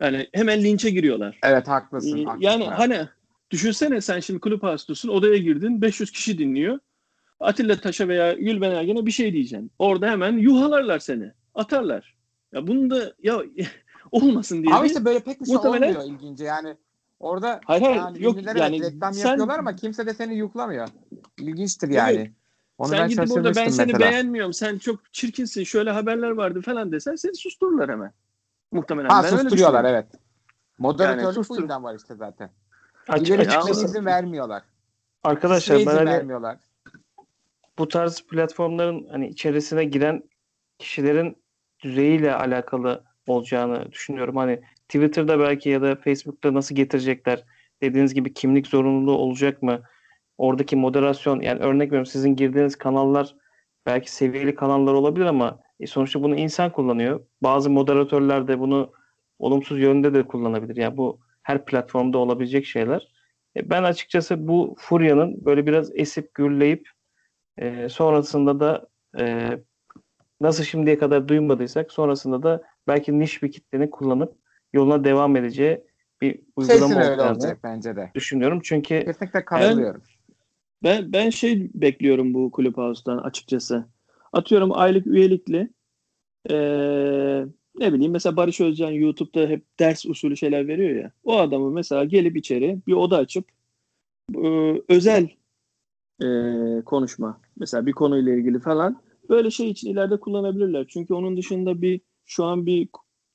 Yani hemen linçe giriyorlar. Evet haklısın. Haklısın yani hani düşünsene sen şimdi kulüp hastosun odaya girdin 500 kişi dinliyor. Atilla Taş'a veya Gülben Ergen'e bir şey diyeceksin. Orada hemen yuhalarlar seni. Atarlar. Ya bunu da ya [LAUGHS] olmasın diye. Ama işte böyle pek bir şey muhtemelen- olmuyor ilgince yani. Orada Hayır, hayır, yani yok, yani evet reklam sen- yapıyorlar ama kimse de seni yuklamıyor. İlginçtir yani. Onu sen ben gidip orada ben seni mesela. beğenmiyorum. Sen çok çirkinsin. Şöyle haberler vardı falan desen seni sustururlar hemen. Muhtemelen. Ha Ben susturuyorlar evet. Moderatörlük bu sustur- yüzden var işte zaten. Açık, İleri gitmeye izin vermiyorlar. arkadaşlar ben hani vermiyorlar. bu tarz platformların hani içerisine giren kişilerin düzeyiyle alakalı olacağını düşünüyorum. Hani Twitter'da belki ya da Facebook'ta nasıl getirecekler? Dediğiniz gibi kimlik zorunluluğu olacak mı? Oradaki moderasyon yani örnek veriyorum sizin girdiğiniz kanallar belki seviyeli kanallar olabilir ama e, sonuçta bunu insan kullanıyor. Bazı moderatörler de bunu olumsuz yönde de kullanabilir. Yani bu her platformda olabilecek şeyler. E, ben açıkçası bu furyanın böyle biraz esip gürleyip e, sonrasında da e, nasıl şimdiye kadar duymadıysak sonrasında da belki niş bir kitlenin kullanıp yoluna devam edeceği bir uygulama Kesin öyle olacak bence de. düşünüyorum. Çünkü Kesinlikle katılıyorum. Ben ben şey bekliyorum bu Clubhouse'dan açıkçası. Atıyorum aylık üyelikli eee, ne bileyim mesela Barış Özcan YouTube'da hep ders usulü şeyler veriyor ya. O adamı mesela gelip içeri bir oda açıp eee, özel eee, konuşma mesela bir konuyla ilgili falan böyle şey için ileride kullanabilirler. Çünkü onun dışında bir şu an bir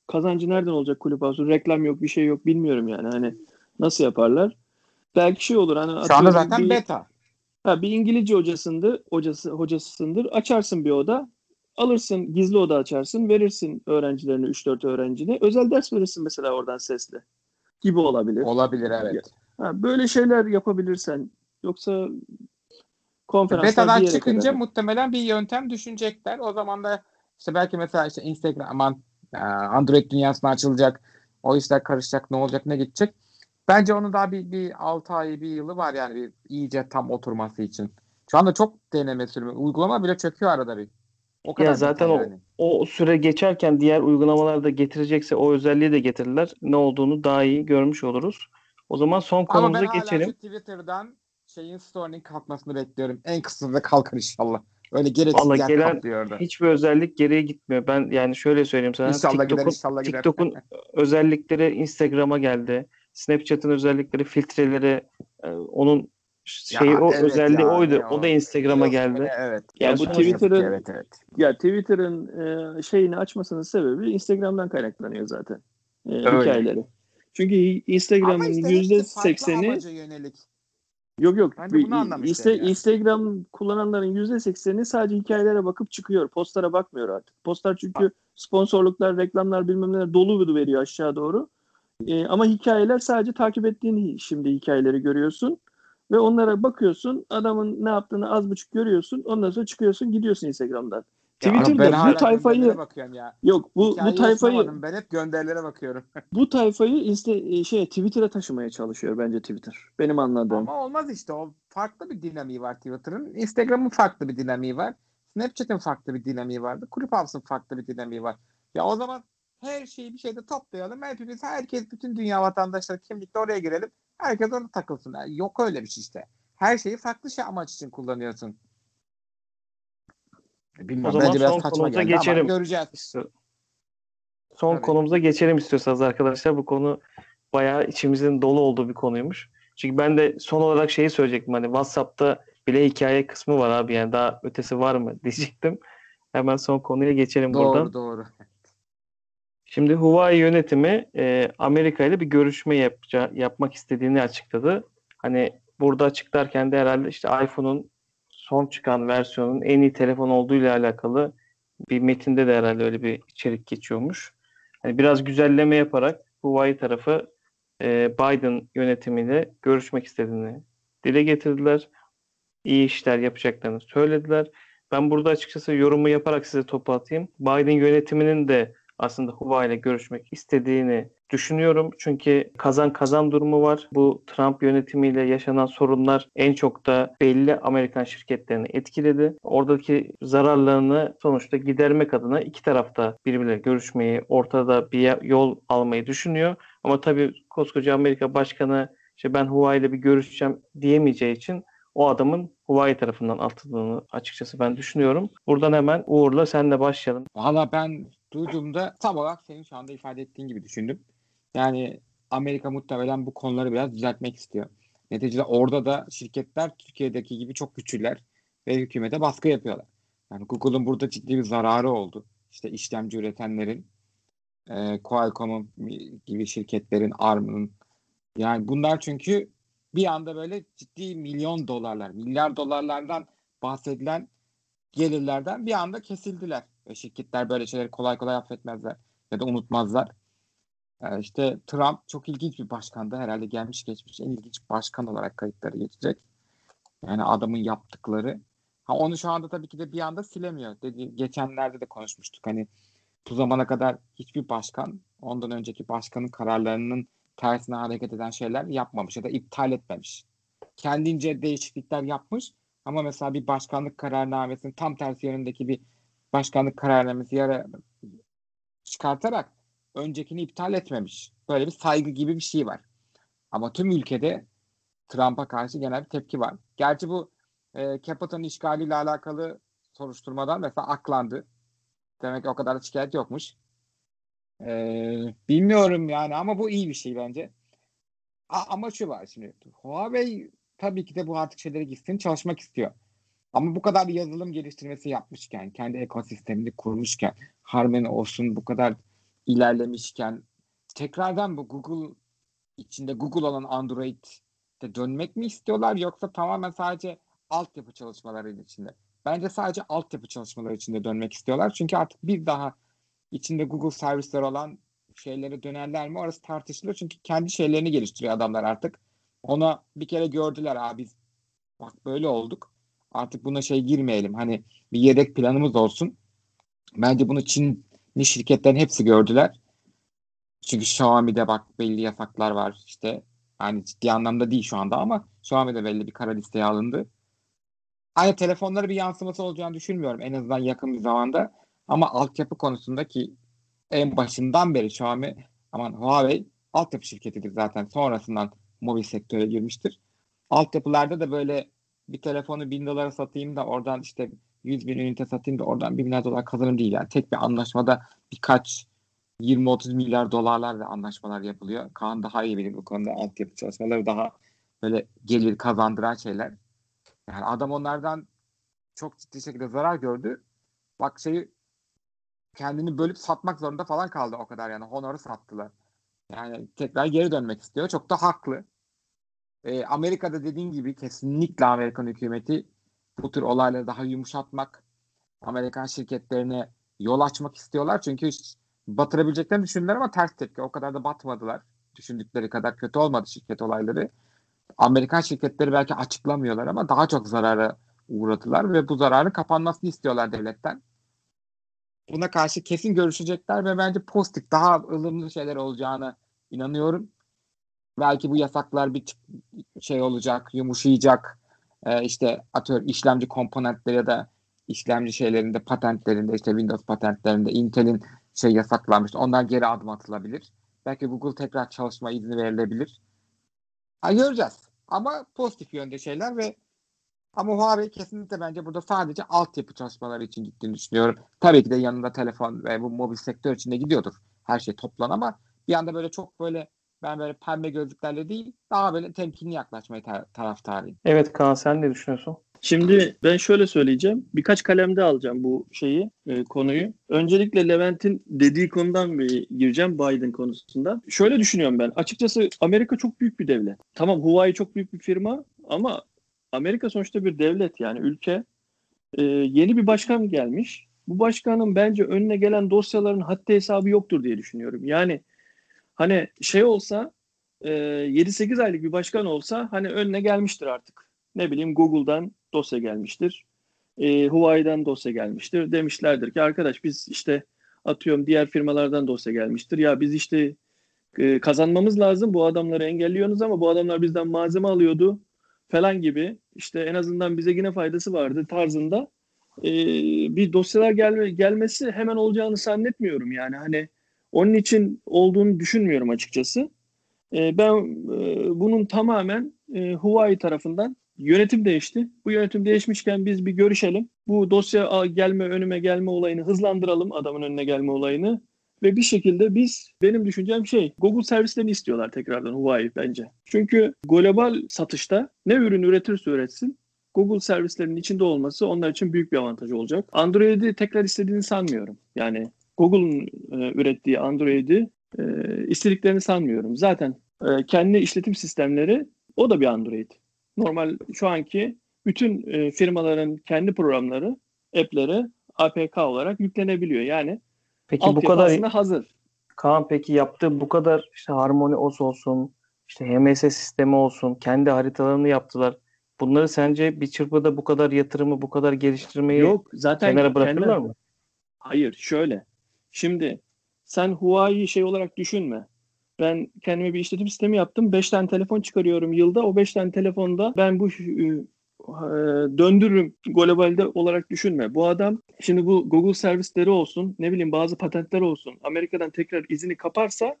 kazancı nereden olacak Clubhouse'un? Reklam yok, bir şey yok bilmiyorum yani. Hani nasıl yaparlar? Belki şey olur hani Şu anda zaten bir- beta. Ha, bir İngilizce hocasındır, hocası hocasısındır. Açarsın bir oda. Alırsın, gizli oda açarsın, verirsin öğrencilerine 3-4 öğrencine. Özel ders verirsin mesela oradan sesle. Gibi olabilir. Olabilir evet. Ha, böyle şeyler yapabilirsen yoksa konferanslar Betadan çıkınca kadar. muhtemelen bir yöntem düşünecekler. O zaman da işte belki mesela işte Instagram e, Android dünyasına açılacak. O işler karışacak. Ne olacak ne gidecek. Bence onun daha bir, bir 6 ay bir yılı var yani bir iyice tam oturması için. Şu anda çok deneme sürümü. Uygulama bile çöküyor arada bir. O kadar ya zaten o, yani. o süre geçerken diğer uygulamalar da getirecekse o özelliği de getirirler. Ne olduğunu daha iyi görmüş oluruz. O zaman son Ama konumuza ben hala geçelim. şu Twitter'dan şeyin story'nin kalkmasını bekliyorum. En kısa sürede kalkar inşallah. Öyle gereksiz Vallahi yer gelen kaplıyor orada. Hiçbir özellik geriye gitmiyor. Ben yani şöyle söyleyeyim sana. İnşallah gider TikTok'un inşallah gider. TikTok'un [LAUGHS] özellikleri Instagram'a geldi. Snapchat'ın özellikleri, filtreleri, e, onun şeyi Ya o evet özelliği ya, oydu. ne o da Instagram'a geldi. beni, Evet. Ya Yani bu Twitter'ın Evet evet. ya Twitter'ın e, şeyini açmasının sebebi Instagram'dan kaynaklanıyor zaten. E, Öyle. hikayeleri. Çünkü Instagram'ın işte yüzde hepsi farklı sekseni amaca yönelik. Yok yok. Ben de bunu istedim yani. Instagram kullananların %80'i sadece hikayelere bakıp çıkıyor. Postlara bakmıyor artık. Postlar çünkü sponsorluklar, reklamlar bilmem neler dolu veriyor aşağı doğru. Ee, ama hikayeler sadece takip ettiğin şimdi hikayeleri görüyorsun. Ve onlara bakıyorsun. Adamın ne yaptığını az buçuk görüyorsun. Ondan sonra çıkıyorsun gidiyorsun Instagram'dan. Ya Twitter'da bu tayfayı ya. yok bu bu Hikayeyi tayfayı ısınamadım. Ben hep gönderilere bakıyorum. [LAUGHS] bu tayfayı insta, e, şey Twitter'a taşımaya çalışıyor bence Twitter. Benim anladığım. Ama olmaz işte. O farklı bir dinamiği var Twitter'ın. Instagram'ın farklı bir dinamiği var. Snapchat'in farklı bir dinamiği vardı. Clubhouse'un farklı bir dinamiği var. Ya o zaman her şeyi bir şeyde toplayalım. Hepimiz, herkes, bütün dünya vatandaşları kimlikle oraya girelim. Herkes orada takılsın. Yani yok öyle bir şey işte. Her şeyi farklı şey amaç için kullanıyorsun. Bilmiyorum, O zaman bence biraz ama geçelim. göreceğiz. Son Tabii. konumuza geçelim istiyorsanız arkadaşlar. Bu konu bayağı içimizin dolu olduğu bir konuymuş. Çünkü ben de son olarak şeyi söyleyecektim. Hani WhatsApp'ta bile hikaye kısmı var abi. Yani daha ötesi var mı [LAUGHS] diyecektim. Hemen son konuya geçelim buradan. Doğru doğru. Şimdi Huawei yönetimi e, Amerika ile bir görüşme yapacağı, yapmak istediğini açıkladı. Hani burada açıklarken de herhalde işte iPhone'un son çıkan versiyonun en iyi telefon olduğu ile alakalı bir metinde de herhalde öyle bir içerik geçiyormuş. Hani biraz güzelleme yaparak Huawei tarafı e, Biden yönetimiyle görüşmek istediğini dile getirdiler. iyi işler yapacaklarını söylediler. Ben burada açıkçası yorumu yaparak size topu atayım. Biden yönetiminin de aslında Huawei ile görüşmek istediğini düşünüyorum. Çünkü kazan kazan durumu var. Bu Trump yönetimiyle yaşanan sorunlar en çok da belli Amerikan şirketlerini etkiledi. Oradaki zararlarını sonuçta gidermek adına iki tarafta birbirleriyle görüşmeyi, ortada bir yol almayı düşünüyor. Ama tabii koskoca Amerika Başkanı işte ben Huawei ile bir görüşeceğim diyemeyeceği için o adamın Huawei tarafından atıldığını açıkçası ben düşünüyorum. Buradan hemen Uğur'la senle başlayalım. Valla ben duyduğumda tam olarak senin şu anda ifade ettiğin gibi düşündüm. Yani Amerika muhtemelen bu konuları biraz düzeltmek istiyor. Neticede orada da şirketler Türkiye'deki gibi çok güçlüler ve hükümete baskı yapıyorlar. Yani Google'un burada ciddi bir zararı oldu. İşte işlemci üretenlerin, e, Qualcomm'un gibi şirketlerin, ARM'ın. Yani bunlar çünkü bir anda böyle ciddi milyon dolarlar, milyar dolarlardan bahsedilen gelirlerden bir anda kesildiler. Ve şirketler böyle şeyleri kolay kolay affetmezler ya da unutmazlar. Yani işte Trump çok ilginç bir başkandı. Herhalde gelmiş geçmiş en ilginç başkan olarak kayıtları geçecek. Yani adamın yaptıkları. Ha onu şu anda tabii ki de bir anda silemiyor. Dedi, geçenlerde de konuşmuştuk. Hani bu zamana kadar hiçbir başkan ondan önceki başkanın kararlarının tersine hareket eden şeyler yapmamış ya da iptal etmemiş. Kendince değişiklikler yapmış ama mesela bir başkanlık kararnamesinin tam tersi yönündeki bir başkanlık kararnamesi yara çıkartarak öncekini iptal etmemiş. Böyle bir saygı gibi bir şey var. Ama tüm ülkede Trump'a karşı genel bir tepki var. Gerçi bu e, Capitol'un işgaliyle alakalı soruşturmadan mesela aklandı. Demek ki o kadar da şikayet yokmuş. Ee, bilmiyorum yani ama bu iyi bir şey bence. A, ama şu var şimdi. Huawei tabii ki de bu artık şeylere gitsin çalışmak istiyor. Ama bu kadar yazılım geliştirmesi yapmışken, kendi ekosistemini kurmuşken, Harmony olsun bu kadar ilerlemişken tekrardan bu Google içinde Google olan Android'de dönmek mi istiyorlar yoksa tamamen sadece altyapı çalışmaları içinde? Bence sadece altyapı çalışmaları içinde dönmek istiyorlar. Çünkü artık bir daha içinde Google servisler olan şeylere dönerler mi? Orası tartışılır. Çünkü kendi şeylerini geliştiriyor adamlar artık. Ona bir kere gördüler abi biz bak böyle olduk. Artık buna şey girmeyelim. Hani bir yedek planımız olsun. Bence bunu Çinli şirketlerin hepsi gördüler. Çünkü Xiaomi'de bak belli yasaklar var işte. Yani ciddi anlamda değil şu anda ama Xiaomi'de belli bir kara listeye alındı. Aynı telefonlara bir yansıması olacağını düşünmüyorum en azından yakın bir zamanda. Ama altyapı konusunda ki en başından beri Xiaomi aman Huawei altyapı şirketidir zaten. Sonrasından mobil sektöre girmiştir. Altyapılarda da böyle bir telefonu bin dolara satayım da oradan işte 100 bin ünite satayım da oradan 1 milyar dolar kazanırım değil. Yani tek bir anlaşmada birkaç 20-30 milyar dolarlarla anlaşmalar yapılıyor. Kaan daha iyi bilir bu konuda altyapı çalışmaları daha böyle gelir kazandıran şeyler. Yani adam onlardan çok ciddi şekilde zarar gördü. Bak şeyi kendini bölüp satmak zorunda falan kaldı o kadar yani. Honor'u sattılar. Yani tekrar geri dönmek istiyor. Çok da haklı. Ee, Amerika'da dediğin gibi kesinlikle Amerikan hükümeti bu tür olayları daha yumuşatmak, Amerikan şirketlerine yol açmak istiyorlar. Çünkü batırabileceklerini düşündüler ama ters tepki. O kadar da batmadılar. Düşündükleri kadar kötü olmadı şirket olayları. Amerikan şirketleri belki açıklamıyorlar ama daha çok zarara uğradılar ve bu zararın kapanmasını istiyorlar devletten. Buna karşı kesin görüşecekler ve bence pozitif, daha ılımlı şeyler olacağını inanıyorum. Belki bu yasaklar bir şey olacak, yumuşayacak. Ee, işte atıyor işlemci komponentleri ya da işlemci şeylerinde, patentlerinde, işte Windows patentlerinde Intel'in şey yasaklanmış. Onlar geri adım atılabilir. Belki Google tekrar çalışma izni verilebilir. Ha, göreceğiz. Ama pozitif yönde şeyler ve ama Huawei kesinlikle bence burada sadece altyapı çalışmaları için gittiğini düşünüyorum. Tabii ki de yanında telefon ve bu mobil sektör içinde gidiyordur her şey toplan ama bir anda böyle çok böyle ben böyle pembe gözlüklerle değil daha böyle temkinli yaklaşmayı tar- taraftarıyım. Evet Kaan sen ne düşünüyorsun? Şimdi ben şöyle söyleyeceğim. Birkaç kalemde alacağım bu şeyi, e, konuyu. Öncelikle Levent'in dediği konudan bir gireceğim Biden konusunda. Şöyle düşünüyorum ben. Açıkçası Amerika çok büyük bir devlet. Tamam Huawei çok büyük bir firma ama Amerika sonuçta bir devlet yani ülke. E, yeni bir başkan gelmiş. Bu başkanın bence önüne gelen dosyaların haddi hesabı yoktur diye düşünüyorum. Yani hani şey olsa e, 7-8 aylık bir başkan olsa hani önüne gelmiştir artık. Ne bileyim Google'dan dosya gelmiştir. E, Huawei'den dosya gelmiştir. Demişlerdir ki arkadaş biz işte atıyorum diğer firmalardan dosya gelmiştir. Ya biz işte e, kazanmamız lazım. Bu adamları engelliyorsunuz ama bu adamlar bizden malzeme alıyordu falan gibi. İşte en azından bize yine faydası vardı tarzında e, bir dosyalar gelme, gelmesi hemen olacağını zannetmiyorum yani hani onun için olduğunu düşünmüyorum açıkçası. E, ben e, bunun tamamen e, Huawei tarafından yönetim değişti. Bu yönetim değişmişken biz bir görüşelim. Bu dosya gelme önüme gelme olayını hızlandıralım adamın önüne gelme olayını. Ve bir şekilde biz benim düşüncem şey Google servislerini istiyorlar tekrardan Huawei bence. Çünkü global satışta ne ürün üretirse üretsin Google servislerinin içinde olması onlar için büyük bir avantaj olacak. Android'i tekrar istediğini sanmıyorum. Yani Google'un e, ürettiği Android'i e, istediklerini sanmıyorum. Zaten e, kendi işletim sistemleri o da bir Android. Normal şu anki bütün e, firmaların kendi programları, app'leri APK olarak yüklenebiliyor. Yani Peki bu kadar hazır. Kaan peki yaptığı bu kadar işte Harmony OS olsun, işte HMS sistemi olsun, kendi haritalarını yaptılar. Bunları sence bir çırpıda bu kadar yatırımı, bu kadar geliştirmeyi Yok, zaten kenara bırakırlar kendi... mı? Hayır, şöyle. Şimdi sen Huawei'yi şey olarak düşünme. Ben kendime bir işletim sistemi yaptım. 5 tane telefon çıkarıyorum yılda. O 5 tane telefonda ben bu e, döndürürüm globalde olarak düşünme. Bu adam şimdi bu Google servisleri olsun ne bileyim bazı patentler olsun Amerika'dan tekrar izini kaparsa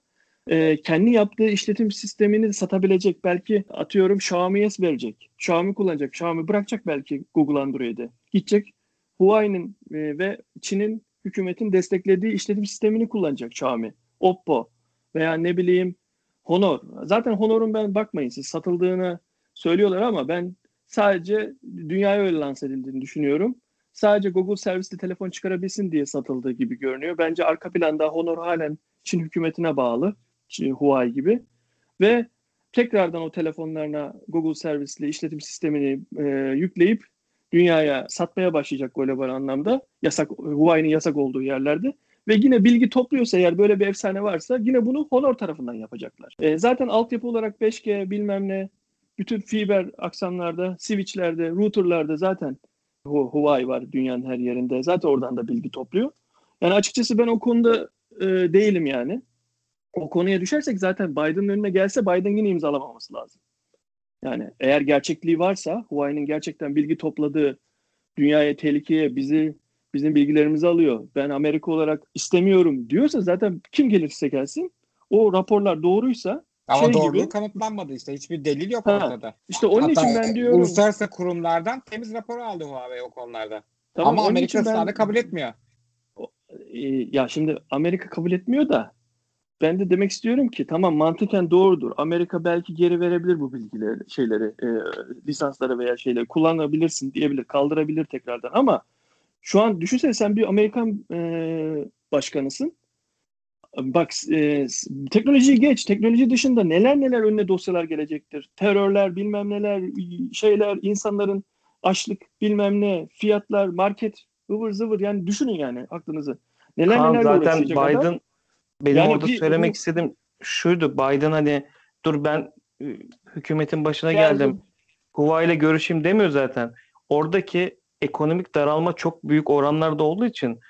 e, kendi yaptığı işletim sistemini satabilecek. Belki atıyorum Xiaomi'ye verecek. Xiaomi kullanacak. Xiaomi bırakacak belki Google Android'e. Gidecek Huawei'nin e, ve Çin'in hükümetin desteklediği işletim sistemini kullanacak Xiaomi. Oppo veya ne bileyim Honor. Zaten Honor'un ben bakmayın siz satıldığını söylüyorlar ama ben sadece dünyaya öyle lanse edildiğini düşünüyorum. Sadece Google servisli telefon çıkarabilsin diye satıldığı gibi görünüyor. Bence arka planda Honor halen Çin hükümetine bağlı. Huawei gibi ve tekrardan o telefonlarına Google servisli işletim sistemini e, yükleyip dünyaya satmaya başlayacak global anlamda yasak Huawei'nin yasak olduğu yerlerde ve yine bilgi topluyorsa eğer böyle bir efsane varsa yine bunu Honor tarafından yapacaklar. E, zaten altyapı olarak 5G bilmem ne bütün fiber aksamlarda, switchlerde, routerlarda zaten Huawei var dünyanın her yerinde. Zaten oradan da bilgi topluyor. Yani açıkçası ben o konuda e, değilim yani o konuya düşersek zaten Biden'ın önüne gelse Biden yine imzalamaması lazım. Yani eğer gerçekliği varsa Huawei'nin gerçekten bilgi topladığı dünyaya tehlikeye bizi bizim bilgilerimizi alıyor. Ben Amerika olarak istemiyorum diyorsa zaten kim gelirse gelsin o raporlar doğruysa ama şey doğruluğu gibi, kanıtlanmadı işte. Hiçbir delil yok ha, ortada. İşte onun Hatta için ben diyorum. Uluslararası kurumlardan temiz rapor aldı Huawei o konularda. Tamam, Ama Amerika ben, kabul etmiyor. E, ya şimdi Amerika kabul etmiyor da ben de demek istiyorum ki tamam mantıken doğrudur. Amerika belki geri verebilir bu bilgileri, şeyleri, e, lisansları veya şeyleri kullanabilirsin diyebilir, kaldırabilir tekrardan. Ama şu an düşünsene sen bir Amerikan e, başkanısın. Bak e, teknolojiyi geç. Teknoloji dışında neler neler önüne dosyalar gelecektir. Terörler, bilmem neler, şeyler, insanların açlık, bilmem ne, fiyatlar, market, ıvır zıvır. Yani düşünün yani aklınızı. Neler Kaan, neler zaten Biden adam. Benim yani orada bir, söylemek bu... istediğim şuydu. Biden hani dur ben hükümetin başına geldim. geldim. Huawei ile görüşeyim demiyor zaten. Oradaki ekonomik daralma çok büyük oranlarda olduğu için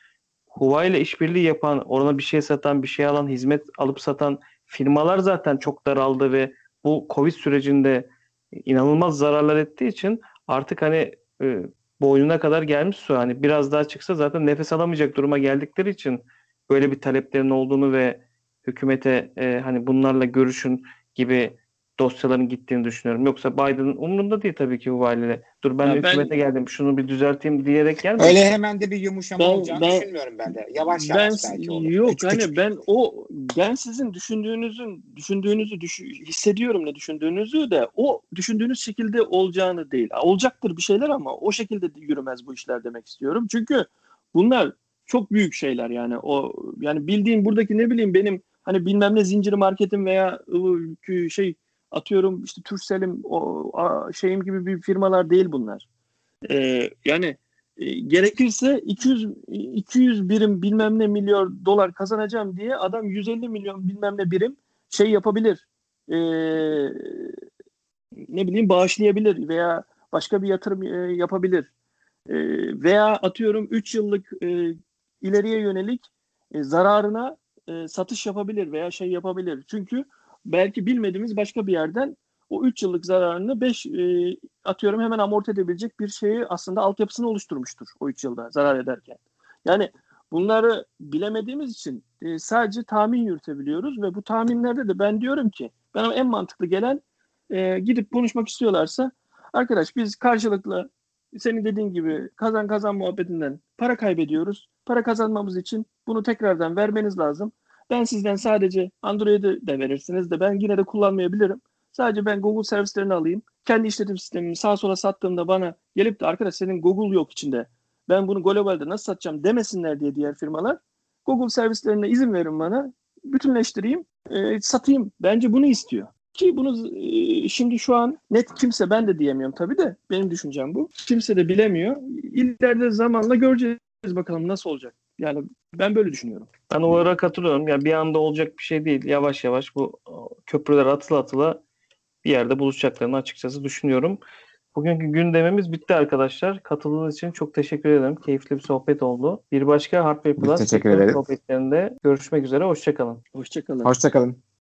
Huawei ile işbirliği yapan, orana bir şey satan, bir şey alan, hizmet alıp satan firmalar zaten çok daraldı ve bu Covid sürecinde inanılmaz zararlar ettiği için artık hani e, boynuna kadar gelmiş su. Hani biraz daha çıksa zaten nefes alamayacak duruma geldikleri için böyle bir taleplerin olduğunu ve hükümete e, hani bunlarla görüşün gibi dosyaların gittiğini düşünüyorum. Yoksa Biden'ın umurunda değil tabii ki bu valiyle. Dur ben, ya hükümete ben, geldim şunu bir düzelteyim diyerek gelmedim. Öyle hemen de bir yumuşama ben, olacağını ben, düşünmüyorum ben de. Yavaş yavaş ben, belki olur. Yok küçük, hani küçük. ben o ben sizin düşündüğünüzün düşündüğünüzü düşü, hissediyorum ne düşündüğünüzü de o düşündüğünüz şekilde olacağını değil. Olacaktır bir şeyler ama o şekilde yürümez bu işler demek istiyorum. Çünkü bunlar çok büyük şeyler yani o yani bildiğin buradaki ne bileyim benim hani bilmem ne zinciri marketim veya şey atıyorum işte Turkcell'im o şeyim gibi bir firmalar değil bunlar. Ee, yani e, gerekirse 200 200 birim bilmem ne milyon dolar kazanacağım diye adam 150 milyon bilmem ne birim şey yapabilir. Ee, ne bileyim bağışlayabilir veya başka bir yatırım e, yapabilir. E, veya atıyorum 3 yıllık e, ileriye yönelik e, zararına e, satış yapabilir veya şey yapabilir. Çünkü belki bilmediğimiz başka bir yerden o 3 yıllık zararını 5 e, atıyorum hemen amorti edebilecek bir şeyi aslında altyapısını oluşturmuştur o 3 yılda zarar ederken. Yani bunları bilemediğimiz için e, sadece tahmin yürütebiliyoruz ve bu tahminlerde de ben diyorum ki bana en mantıklı gelen e, gidip konuşmak istiyorlarsa arkadaş biz karşılıklı senin dediğin gibi kazan kazan muhabbetinden para kaybediyoruz. Para kazanmamız için bunu tekrardan vermeniz lazım. Ben sizden sadece Android'i de verirsiniz de ben yine de kullanmayabilirim. Sadece ben Google servislerini alayım. Kendi işletim sistemimi sağa sola sattığımda bana gelip de arkadaş senin Google yok içinde. Ben bunu globalde nasıl satacağım demesinler diye diğer firmalar. Google servislerine izin verin bana. Bütünleştireyim, e, satayım. Bence bunu istiyor. Ki bunu e, şimdi şu an net kimse ben de diyemiyorum tabii de benim düşüncem bu. Kimse de bilemiyor. İleride zamanla göreceğiz bakalım nasıl olacak. Yani ben böyle düşünüyorum. Ben olarak katılıyorum. Yani bir anda olacak bir şey değil. Yavaş yavaş bu köprüler atıla atıla bir yerde buluşacaklarını açıkçası düşünüyorum. Bugünkü gündemimiz bitti arkadaşlar. Katıldığınız için çok teşekkür ederim. Keyifli bir sohbet oldu. Bir başka Hardware Plus sohbetlerinde görüşmek üzere. Hoşçakalın. Hoşçakalın. Hoşçakalın.